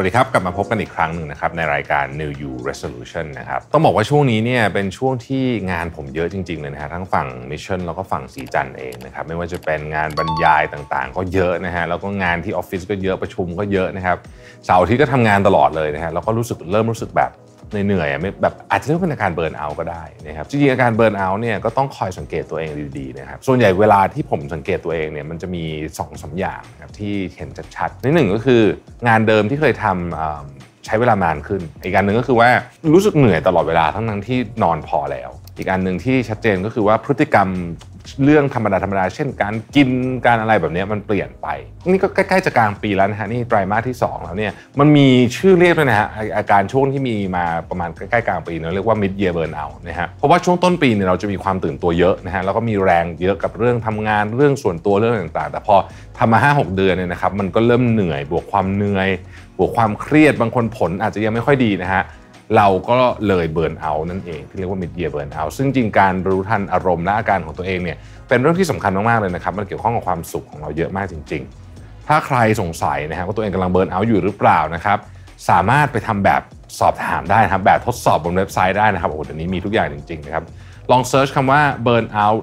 วัสดีครับ กลับมาพบกันอีกครั้งหนึ่งนะครับในรายการ New You Resolution นะครับต้องบอกว่าช่วงนี้เนี่ยเป็นช่วงที่งานผมเยอะจริงๆเลยนะฮะทั้งฝั่ง Mission แล้วก็ฝั่งศรีจันทร์เองนะครับไม่ว่าจะเป็นงานบรรยายต่างๆ ก็เยอะนะฮะแล้วก็งานที่ออฟฟิศก็เยอะประชุมก็เยอะนะครับเสาร์อาทิตย์ก็ทำงานตลอดเลยนะฮะแล้วก็รู้สึกเริ่มรู้สึกแบบ เหนื่อยๆแบบอาจจะเรียกว่าเป็นอาการ burnout ก็ได้นะครับจริงๆอาการ burnout เนี่ยก็ต้องคอยสังเกตตัวเองดีๆนะครับส่วนใหญ่เวลาที่ผมสังเกตตัวเองเนี่ยมันจะมี2องสามอย่างครับที่เห็นชัดๆนิดหนึ่งก็คืองานเดิมที่เคยทำใช้เวลานานขึ้น อีกการหนึ่งก็คือว่ารู้สึกเหนื่อยตลอดเวลาทั้งทั้งที่นอนพอแล้ว อีกอันหนึ่งที่ชัดเจนก็คือว่าพฤติกรรมเรื่องธรรมดาธรรมดา เช่นการกินการอะไรแบบนี้มันเปลี่ยนไป นี่ก็ใกล้ๆจะกลางปีแล้วนะฮะนี่ไตรมาสที่ 2 แล้วเนี่ยมันมีชื่อเรียกด้วยนะฮะอาการช่วงที่มีมาประมาณใกล้ๆกลางปีเนะเรียกว่า mid year burnout นะฮะเพราะว่าช่วงต้นปีเนี่ยเราจะมีความตื่นตัวเยอะนะฮะแล้วก็มีแรงเยอะกับเรื่องทำงานเรื่องส่วนตัวเรื่องต่างๆ แต่พอทำมา 5-6 เดือนเนี่ยนะครับมันก็เริ่มเหนื่อยบวกความเหนื่อยบวกความเครียดบางคนผลอาจจะยังไม่ค่อยดีนะฮะ เราก็เลยเบิร์นเอานั่นเอง ที่เรียกว่า mid year burn out ซึ่งจริงการรู้ทันอารมณ์และอาการของตัวเองเนี่ยเป็นเรื่องที่สำคัญมากๆเลยนะครับมันเกี่ยวข้องกับความสุขของเราเยอะมากจริง ๆ ถ้าใครสงสัยนะฮะว่าตัวเองกำลังเบิร์นเอาอยู่หรือเปล่านะครับสามารถไปทำแบบสอบถามได้นะครับแบบทดสอบบนเว็บไซต์ได้นะครับโอ้โหเดี๋ยวนี้มีทุกอย่างจริงๆนะครับลองเซิร์ชคำว่า burn out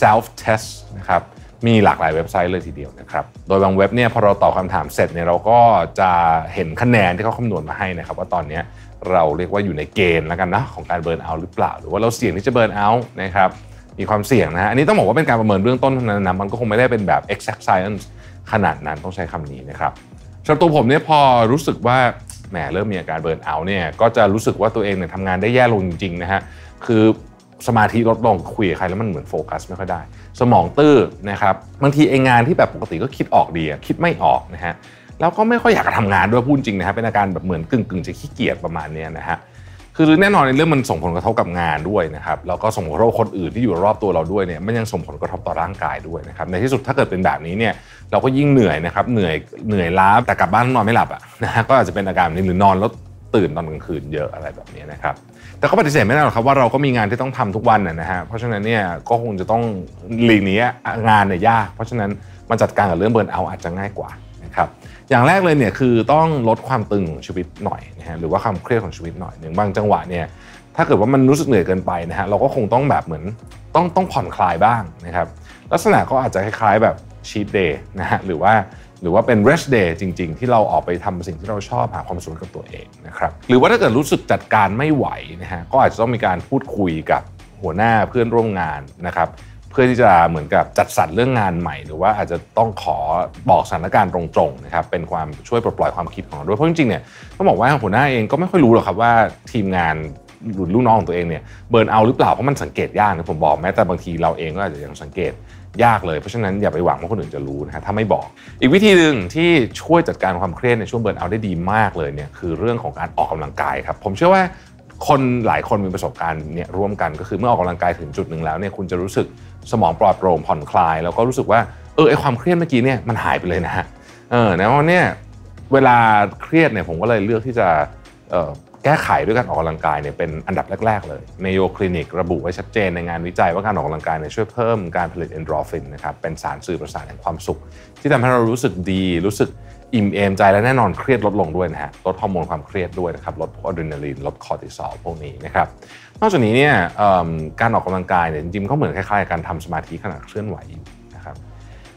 self test นะครับมีหลากหลายเว็บไซต์เลยทีเดียวนะครับ โดยบางเว็บเนี่ยพอเราตอบคำถามเสร็จเนี่ยเราก็จะเห็นคะแนนที่เขาคำนวณมาให้นะครับ ว่าตอนเนี้ย เราเรียกว่าอยู่ในเกณฑ์แล้วกันนะของการ burnout หรือเปล่า หรือว่าเราเสี่ยงที่จะ burnout นะครับมีความเสี่ยงนะฮะอันนี้ต้องบอกว่าเป็นการประเมินเบื้องต้นเท่านั้นนะมันก็คงไม่ได้เป็นแบบ exact science ขนาดนั้นต้องใช้คำนี้นะครับสำหรับตัวผมเนี่ยพอรู้สึกว่าแหมเริ่มมีอาการ burnout เนี่ยก็จะรู้สึกว่าตัวเองเนี่ยทำงานได้แย่ลงจริงๆนะฮะคือสมาธิลดลงคุยกับใครแล้วมันเหมือนโฟกัสไม่ค่อยได้ สมองตื้อนะครับบางทีไองานที่แบบปกติก็คิดออกดีอะคิดไม่ออกนะฮะ แล้วก็ไม่ค่อยอยากจะทำงานด้วยพูดจริงนะฮะเป็นอาการแบบเหมือนกึ่งกึ่งๆจะขี้เกียจประมาณนี้นะฮะคือแน่นอนในเรื่องมันส่งผลกระทบกับงานด้วยนะครับแล้วก็ส่งผลกระทบคนอื่นที่อยู่รอบตัวเราด้วยเนี่ยมันยังส่งผลกระทบต่อร่างกายด้วยนะครับในที่สุดถ้าเกิดเป็นแบบนี้เนี่ยเราก็ยิ่งเหนื่อยนะครับเหนื่อยเหนื่อยล้าแต่กลับบ้านนอนไม่หลับอะนะฮะก็อาจจะเป็นอาการนี้หรือนอนแล้วตื่นตอนกลางคืนเยอะอะไรแบบนี้นะครับแต่ก็ปฏิเสธไม่ได้หรอกครับว่าเราก็มีงานที่ต้องทำทุกวันนะฮะเพราะฉะนั้นเนี่ยก็คงจะต้องหลีกหนีงานเนี่ยยากเพราะฉะนั้นมันจัดการกับเรื่องเบิร์นเอาอาจจะง่ายกว่านะครับ อย่างแรกเลยเนี่ยคือต้องลดความตึงของชีวิตหน่อยนะฮะหรือว่าความเครียดของชีวิตหน่อยหนึ่งบางจังหวะเนี่ยถ้าเกิดว่ามันรู้สึกเหนื่อยเกินไปนะฮะเราก็คงต้องแบบเหมือนต้องต้องผ่อนคลายบ้างนะครับลักษณะก็อาจจะคล้ายๆแบบชีตเดย์นะฮะหรือว่าหรือว่าเป็น rest day จริง ๆ ที่เราออกไปทำสิ่งที่เราชอบหาความสุขกับตัวเองนะครับหรือว่าถ้าเกิดรู้สึกจัดการไม่ไหวนะฮะก็อาจจะต้องมีการพูดคุยกับหัวหน้าเพื่อนร่วมงานนะครับ เพื่อที่จะเหมือนกับจัดสรรเรื่องงานใหม่ หรือว่าอาจจะต้องขอบอกสถานการณ์ตรงๆนะครับเป็นความช่วยปลดปล่อยความคิดของเราด้วยเพราะจริงๆเนี่ยต้องบอกว่าหัวหน้าเองก็ไม่ค่อยรู้หรอกครับว่าทีมงานหรือลูกน้องของตัวเองเนี่ยเบิร์นเอาหรือเปล่าเพราะมันสังเกตยากนะผมบอกแม้แต่บางทีเราเองก็อาจจะยังสังเกตยากเลยเพราะฉะนั้นอย่าไปหวังว่าคนอื่นจะรู้นะฮะถ้าไม่บอก อีกวิธีหนึ่งที่ช่วยจัดการความเครียดในช่วง burnout ได้ดีมากเลยเนี่ยคือเรื่องของการออกกำลังกายครับผมเชื่อว่าคนหลายคนมีประสบการณ์เนี่ยร่วมกันก็คือเมื่อออกกำลังกายถึงจุดหนึ่งแล้วเนี่ยคุณจะรู้สึก สมองปลอดโปร่งผ่อนคลาย แล้วก็รู้สึกว่าเออไอ้ความเครียดเมื่อกี้เนี่ยมันหายไปเลยนะฮะเออนะว่าเนี่ยเวลาเครียดเนี่ยผมก็เลยเลือกที่จะเออ แก้ไขด้วยการออกกำลังกายเนี่ยเป็นอันดับแรก ๆ เลย Mayo Clinic ระบุไว้ชัดเจนในงานวิจัยว่าการออกกำลังกายเนี่ยช่วยเพิ่มการผลิตเอนดอร์ฟินนะครับเป็นสารสื่อประสาทแห่งความสุข ที่ทำให้เรารู้สึกดีรู้สึกอิ่มเอมใจและแน่นอนเครียดลดลงด้วยนะฮะลดฮอร์โมนความเครียดด้วยนะครับลดพวกอะดรีนาลีนลดคอร์ติซอลพวกนี้นะครับนอกจากนี้เนี่ยการออกกำลังกายเนี่ยจริงๆก็เหมือนคล้ายๆการทำสมาธิขณะเคลื่อนไหว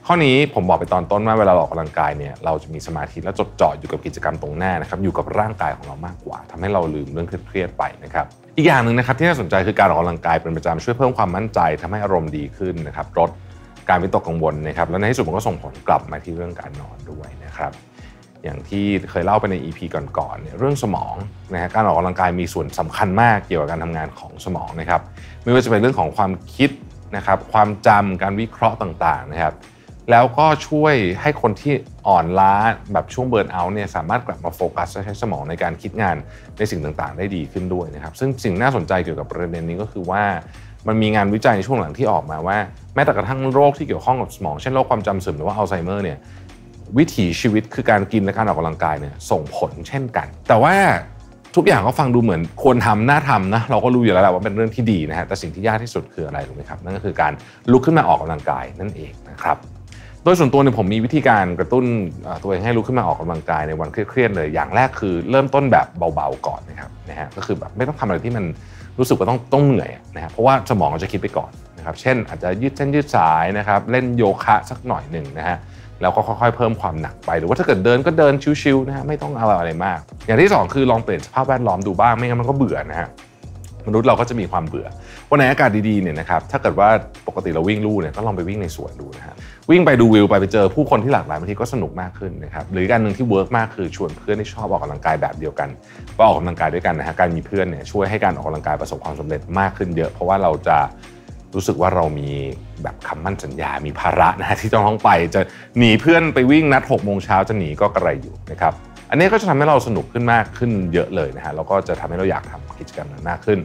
ข้อนี้ผมบอกไปตอนต้นว่าเวลาออกกำลังกายเนี่ยเราจะมีสมาธิและจดจ่ออยู่กับกิจกรรมตรงหน้านะครับอยู่กับร่างกายของเรามากกว่าทำให้เราลืมเรื่องเครียดไปนะครับอีกอย่างหนึ่งนะครับที่น่าสนใจคือการออกกำลังกายเป็นประจำช่วยเพิ่มความมั่นใจทำให้อารมณ์ดีขึ้นนะครับลดการวิตกกังวลนะครับแล้วในที่สุดมันก็ส่งผลกลับมาที่เรื่องการนอนด้วยนะครับอย่างที่เคยเล่าไปใน EP ก่อนๆเนี่ยเรื่องสมองนะฮะการออกกำลังกายมีส่วนสำคัญมากเกี่ยวกับการทำงานของสมองนะครับไม่ว่าจะเป็นเรื่องของความคิดนะครับความจำการวิเคราะห์ต่างๆนะครับ แล้วก็ช่วยให้คนที่อ่อนล้าแบบช่วง burnout เนี่ยสามารถกลับมาโฟกัสและใช้สมองในการคิดงานในสิ่งต่างๆ ได้ดีขึ้นด้วยนะครับซึ่งสิ่งน่าสนใจเกี่ยวกับประเด็นนี้ก็คือว่ามันมีงานวิจัยในช่วงหลังที่ออกมาว่า แม้แต่กระทั่งโรคที่เกี่ยวข้องกับสมอง เช่นโรคความจำเสื่อมหรือว่าอัลไซเมอร์เนี่ยวิถีชีวิตคือการกินและการออกกำลังกายเนี่ยส่งผลเช่นกัน แต่ว่าทุกอย่างก็ฟังดูเหมือนควรทำน่าทำนะเราก็รู้อยู่แล้วแหละว่าเป็นเรื่องที่ดีนะฮะแต่สิ่งที่ยากที่สุดคืออะไรรู้ไหมครับ นั่นก็คือการลุกขึ้นมาออกกำลังกายนั่นเองนะครับ โดยส่วนตัวเนี่ยผมมีวิธีการกระตุ้นตัวเองให้ลุกขึ้นมาออกกำลังกายในวันเครียดๆเลยอย่างแรกคือเริ่มต้นแบบเบาๆก่อนนะครับนะฮะก็คือแบบไม่ต้องทำอะไรที่มันรู้สึกว่าต้องต้องเหนื่อยนะฮะเพราะว่าสมองจะคิดไปก่อนนะครับเช่น อาจจะยืดเส้นยืดสายนะครับเล่นโยคะสักหน่อยหนึ่งนะฮะแล้วก็ค่อยๆเพิ่มความหนักไป หรือว่าถ้าเกิดเดินก็เดินชิวๆนะฮะไม่ต้องอะไรอะไรมาก อย่างที่ 2 คือลองเปลี่ยนสภาพแวดล้อมดูบ้างไม่งั้นมันก็เบื่อนะฮะ มนุษย์เราก็จะมีความเบื่อ วันไหนอากาศดีๆเนี่ยนะครับ ถ้าเกิดว่าปกติเราวิ่งลู่เนี่ยก็ลองไปวิ่งในสวนดูนะฮะ วิ่งไปดูวิวไปไปเจอผู้คนที่หลากหลายบางทีก็สนุกมากขึ้นนะครับ หรือการหนึ่งที่ work มากคือชวนเพื่อนที่ชอบออกกำลังกายแบบเดียวกันไปออกกำลังกายด้วยกันนะฮะ การมีเพื่อนเนี่ยช่วยให้การออกกำลังกายประสบความสำเร็จมากขึ้นเยอะ เพราะว่าเราจะรู้สึกว่าเรามีแบบคำมั่นสัญญา มีภาระนะที่ต้องต้องไป จะหนีเพื่อนไปวิ่งนัด6โมงเช้าจะหนีก็กระไรอยู่นะครับ อันนี้ก็จะทำให้เราสนุกขึ้นมากขึ้นเยอะเลยนะฮะ แล้วก็จะทำให้เราอยากทำ กิจกรรมนั้นมากขึ้น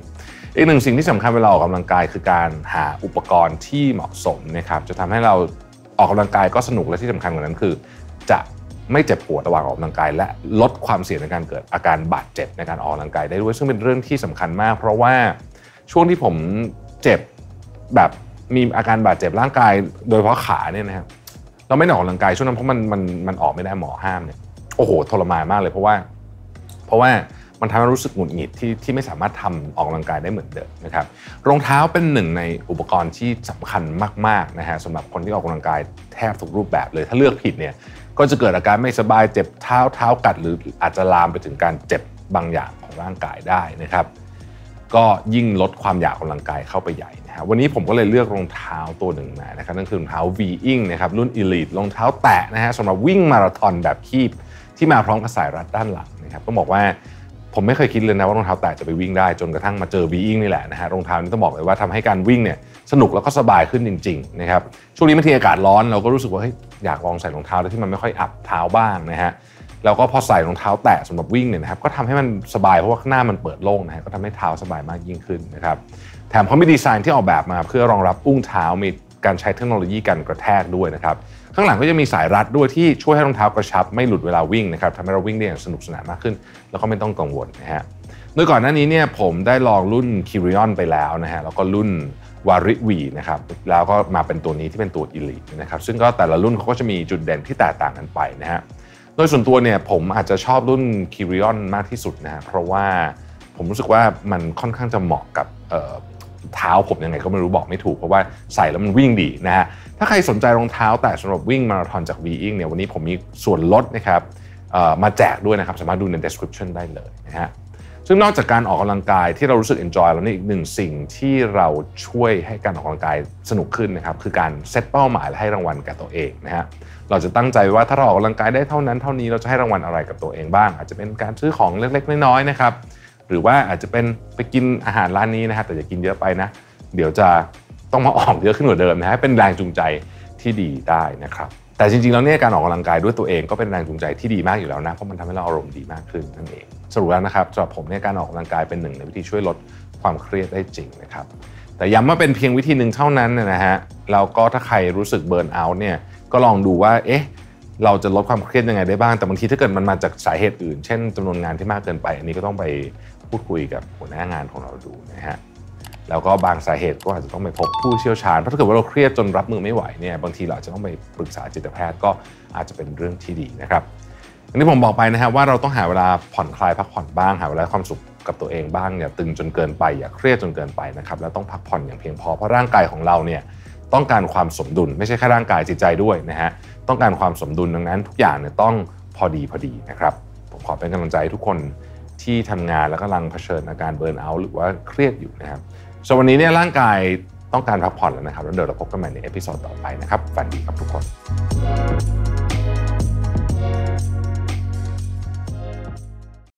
อีกหนึ่งสิ่งที่สำคัญเวลาออกกำลังกายคือการหาอุปกรณ์ที่เหมาะสมนะครับจะทำให้เราออกกำลังกายก็สนุกและที่สำคัญกว่านั้นคือ จะไม่เจ็บปวดระหว่างออกกำลังกาย และลดความเสี่ยงในการเกิดอาการบาดเจ็บในการออกกำลังกายได้ด้วยซึ่งเป็นเรื่องที่สำคัญมาก เพราะว่าช่วงที่ผมเจ็บแบบมีอาการบาดเจ็บร่างกาย โดยเฉพาะขาเนี่ยนะครับเราไม่ได้ออกกำลังกายช่วงนั้นเพราะมันมันมันออกไม่ได้หมอห้ามเนี่ยโอ้โหทรมานมากเลยเพราะว่า เพราะว่า มันทำให้รู้สึกหงุดหงิดที่ที่ไม่สามารถทำออกกำลังกายได้เหมือนเดิมนะครับรองเท้าเป็นหนึ่งในอุปกรณ์ที่สำคัญมากๆนะฮะสำหรับคนที่ออกกำลังกายแทบทุกรูปแบบเลยถ้าเลือกผิดเนี่ยก็จะเกิดอาการไม่สบายเจ็บเท้าเท้ากัด หรืออาจจะลามไปถึงการเจ็บบางอย่างของร่างกายได้นะครับ ก็ยิ่งลดความอยากออกกำลังกายเข้าไปใหญ่นะฮะวันนี้ผมก็เลยเลือกรองเท้าตัวหนึ่งมานะครับนั่นคือรองเท้า v i n g นะครับรุ่น Elite รองเท้าแตะนะฮะสำหรับวิ่งมาราธอนแบบคีบที่มาพร้อมกับสายรัดด้านหลังนะครับต้องบอกว่า ผมไม่เคยคิดเลยนะว่ารองเท้าแตะจะไปวิ่งได้จนกระทั่งมาเจอ v i n g นี่แหละนะฮะรองเท้านี้ต้องบอกเลยว่าทำให้การวิ่งเนี่ยสนุกแล้วก็สบายขึ้นจริงๆนะครับช่วงนี้บางทีอากาศร้อนเราก็รู้สึกว่าเฮ้ยอยากลองใส่รองเท้าที่มันไม่ค่อยอับเท้าบ้างนะฮะแล้วก็พอใส่รองเท้าแตะสำหรับวิ่งเนี่ยนะครับก็ทำให้มันสบายเพราะว่าข้างหน้ามันเปิดโล่งนะฮะก็ทำให้เท้าสบายมากยิ่งขึ้นนะครับแถมเขามีดีไซน์ที่ออกแบบมาเพื่อรองรับอุ้งเท้ามีการใช้เทคโนโลยีกันกระแทกด้วยนะครับ ข้างหลังก็จะมีสายรัดด้วยที่ช่วยให้รองเท้ากระชับไม่หลุดเวลาวิ่งนะครับทำให้เราวิ่งได้อย่างสนุกสนานมากขึ้น แล้วก็ไม่ต้องกังวลนะฮะโดยก่อนหน้านี้เนี่ยผมได้ลองรุ่นคิริออนไปแล้วนะฮะแล้วก็รุ่นวาริวีนะครับแล้วก็มาเป็นตัวนี้ที่เป็นตัว Elite นะครับซึ่งก็แต่ละรุ่นเขาก็จะมีจุดเด่นที่แตกต่างกันไปนะฮะโดยส่วนตัวเนี่ยผมอาจจะชอบรุ่นคิริออนมากที่สุดนะฮะเพราะว่าผมรู้สึกว่ามันค่อนข้างจะเหมาะกับเท้าผมยังไงก็ไม่รู้บอกไม่ถูกเพราะว่าใส่แล้วมันวิ่งดีนะฮะ ถ้าใครสนใจรองเท้า แต่สำหรับวิ่งมาราธอนจาก v i n g เนี่ยวันนี้ผมมีส่วนลดนะครับมาแจกด้วยนะครับ สามารถดูใน description ได้เลยนะฮะซึ่งนอกจากการออกกำลังกายที่เรารู้สึก enjoy แล้วนี่อีกหนึ่งสิ่งที่เราช่วยให้การออกกำลังกายสนุกขึ้นนะครับคือการเซตเป้าหมายและให้รางวัลกับตัวเองนะฮะเราจะตั้งใจว่าถ้าเราออกกำลังกายได้เท่านั้นเท่านี้เราจะให้รางวัลอะไรกับตัวเองบ้าง อาจจะเป็นการซื้อของเล็กๆน้อยๆนะครับหรือว่าอาจจะเป็นไปกินอาหารร้านนี้นะฮะแต่อย่ากินเยอะไปนะ เดี๋ยวจะ ต้องมาออกเยอะขึ้นกว่าเดิมนะฮะเป็นแรงจูงใจที่ดีได้นะครับแต่จริงๆแล้วเนี่ยการออกกำลังกายด้วยตัวเองก็เป็นแรงจูงใจที่ดีมากอยู่แล้วนะเพราะมันทำให้เราอารมณ์ดีมากขึ้นนั่นเองสรุปแล้วนะครับสำหรับผมเนี่ยการออกกำลังกายเป็นหนึ่งในวิธีช่วยลดความเครียดได้จริงนะครับแต่ย้ำว่าเป็นเพียงวิธีหนึ่งเท่านั้นนะฮะแล้วก็ถ้าใครรู้สึกเบิร์นเอาท์เนี่ยก็ลองดูว่าเอ๊ะเราจะลดความเครียดยังไงได้บ้าง แต่บางทีถ้าเกิดมันมาจากสาเหตุอื่น เช่นจำนวนงานที่มากเกินไป อันนี้ก็ต้องไปพูดคุยกับหัวหน้างานของเราดูนะฮะ แล้วก็บางสาเหตุก็อาจจะต้องไปพบผู้เชี่ยวชาญ เพราะถ้าเกิดว่าเราเครียดจนรับมือไม่ไหวเนี่ยบางทีเราอาจจะต้องไปปรึกษาจิตแพทย์ก็อาจจะเป็นเรื่องที่ดีนะครับอันนี้ผมบอกไปนะฮะว่าเราต้องหาเวลาผ่อนคลายพักผ่อนบ้างหาเวลาความสุขกับตัวเองบ้างอย่าตึงจนเกินไปอย่าเครียดจนเกินไปนะครับแล้วต้องพักผ่อนอย่างเพียงพอเพราะร่างกายของเราเนี่ยต้องการความสมดุล ไม่ใช่แค่ร่างกายจิตใจด้วยนะฮะต้องการความสมดุลดังนั้น ทุกอย่างเนี่ยต้องพอดีพอดีนะครับผมขอเป็นกำลังใจทุกคนที่ทำงานแล้วกำลังเผชิญอาการ burnout หรือว่าเครียดอยู่นะครับ ส่วนวันนี้เนี่ยร่างกายต้องการพักผ่อนแล้วนะครับแล้วเดี๋ยวเราพบกันใหม่ใน episode ต่อไปนะครับฝันดีครับทุกคน